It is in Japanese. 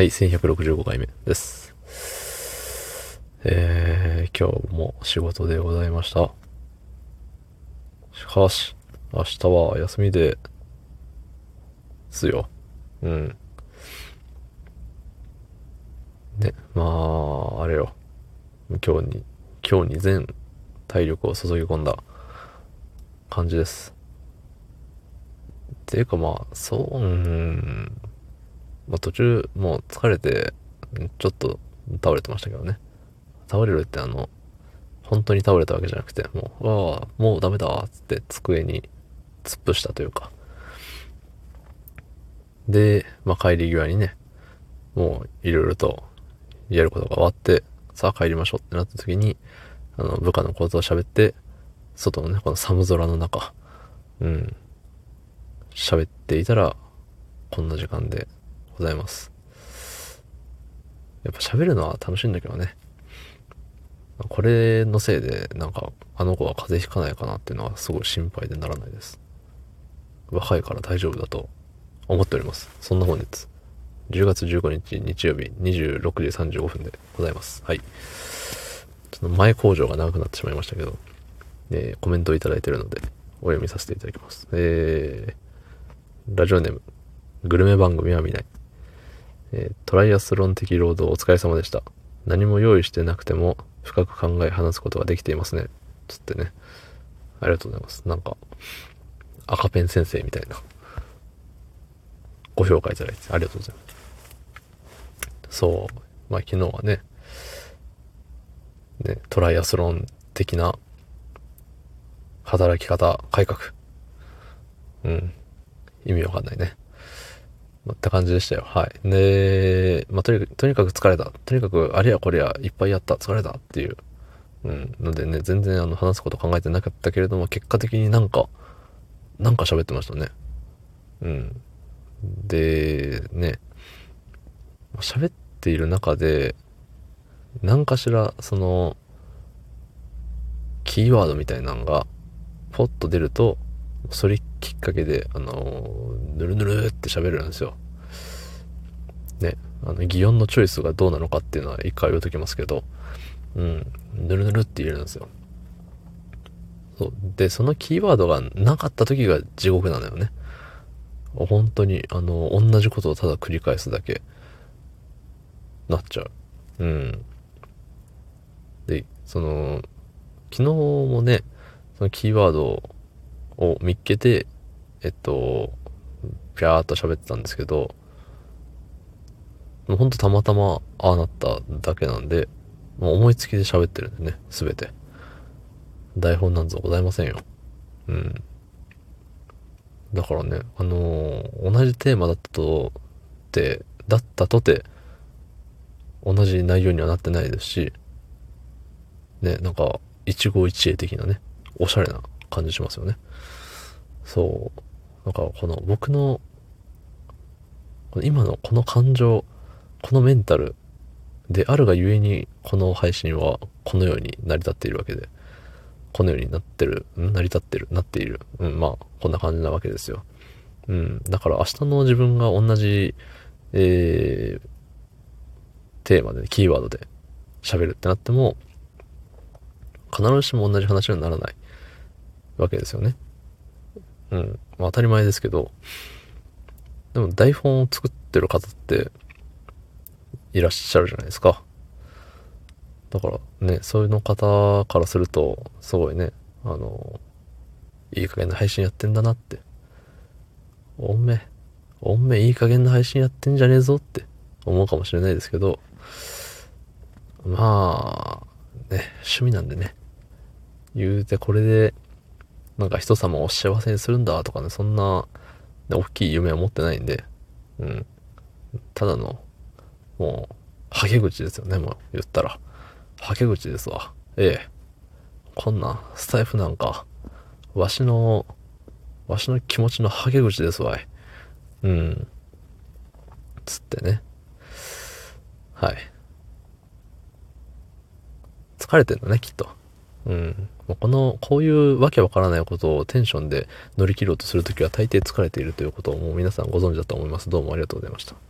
はい、1165回目です。えー、今日も仕事でございました。しかし、明日は休みで、すよ。うん。ね、まあ、あれよ。今日に、今日に全体力を注ぎ込んだ感じです。ていうかまあ、そう、うん。まあ途中もう疲れて、ちょっと倒れてましたけどね。倒れるってあの、本当に倒れたわけじゃなくて、もう、ああ、もうダメだーっつって机に突っ伏したというか。で、まあ帰り際にね、もういろいろとやることが終わって、さあ帰りましょうってなった時に、あの、部下のことを喋って、外のね、この寒空の中、うん、喋っていたら、こんな時間でございます。やっぱ喋るのは楽しいんだけどね。これのせいで、なんか、あの子は風邪ひかないかなっていうのはすごい心配でならないです。若いから大丈夫だと思っております。そんな本日、10月15日日曜日26時35分でございます。はい。ちょっと前工場が長くなってしまいましたけど、えーコメントをいただいてるので、お読みさせていただきます。えー、ラジオネーム、グルメ番組は見ない。えートライアスロン的労働お疲れ様でした。何も用意してなくても深く考え話すことができていますね。つってね。ありがとうございます。なんか、赤ペン先生みたいな、ご評価いただいてありがとうございます。そう。まあ昨日はね、ね、トライアスロン的な働き方改革。うん。意味わかんないね。って感じでしたよ。はい。で、まあ、とにかく、とにかく疲れた。とにかく、あれやこれやいっぱいやった。疲れたっていう。うん。のでね、全然あの、話すこと考えてなかったけれども、結果的になんか、なんか喋ってましたね。うん。で、ね、喋っている中で、何かしら、その、キーワードみたいなのが、ポッと出ると、それきっかけで、あの、ぬるぬるって喋るんですよ。ね、あの、擬音のチョイスがどうなのかっていうのは一回言うときますけど、うん、ぬるぬるって言えるんですよ。そう。で、そのキーワードがなかった時が地獄なのよね。本当に、あの、同じことをただ繰り返すだけ、なっちゃう。うん。で、その、昨日もね、そのキーワードをを見っけて、えっと、ぴゃーっと喋ってたんですけど、もうほんとたまたまああなっただけなんで、もう思いつきで喋ってるんでね、すべて。台本なんぞございませんよ。うん。だからね、あのー同じテーマだったとって、だったとて、同じ内容にはなってないですし、ね、なんか、一期一会的なね、おしゃれな感じしますよね。そう。なんか、この僕の、今のこの感情、このメンタルであるがゆえに、この配信はこのように成り立っているわけで、このようになってる、ん成り立ってる、なっている。うん、まあ、こんな感じなわけですよ。うん。だから明日の自分が同じ、えー、テーマで、キーワードで喋るってなっても、必ずしも同じ話にはならないわけですよね。うん。まあ当たり前ですけど、でも台本を作ってる方っていらっしゃるじゃないですか。だからね、そういうの方からすると、すごいね、あの、いい加減な配信やってんだなって。おんめ、おめいい加減な配信やってんじゃねえぞって思うかもしれないですけど、まあ、ね、趣味なんでね、言うてこれで、なんか人様を幸せにするんだとかね、そんな、ね、大きい夢は持ってないんで、うん。ただの、もう、はけ口ですよね、もう言ったら。はけ口ですわ。ええ。こんな、スタイフなんか、わしの、わしの気持ちのはけ口ですわい。うん。つってね。はい。疲れてんだね、きっと。うん。もうこの、こういうわけわからないことをテンションで乗り切ろうとするときは大抵疲れているということをもう皆さんご存知だと思います。どうもありがとうございました。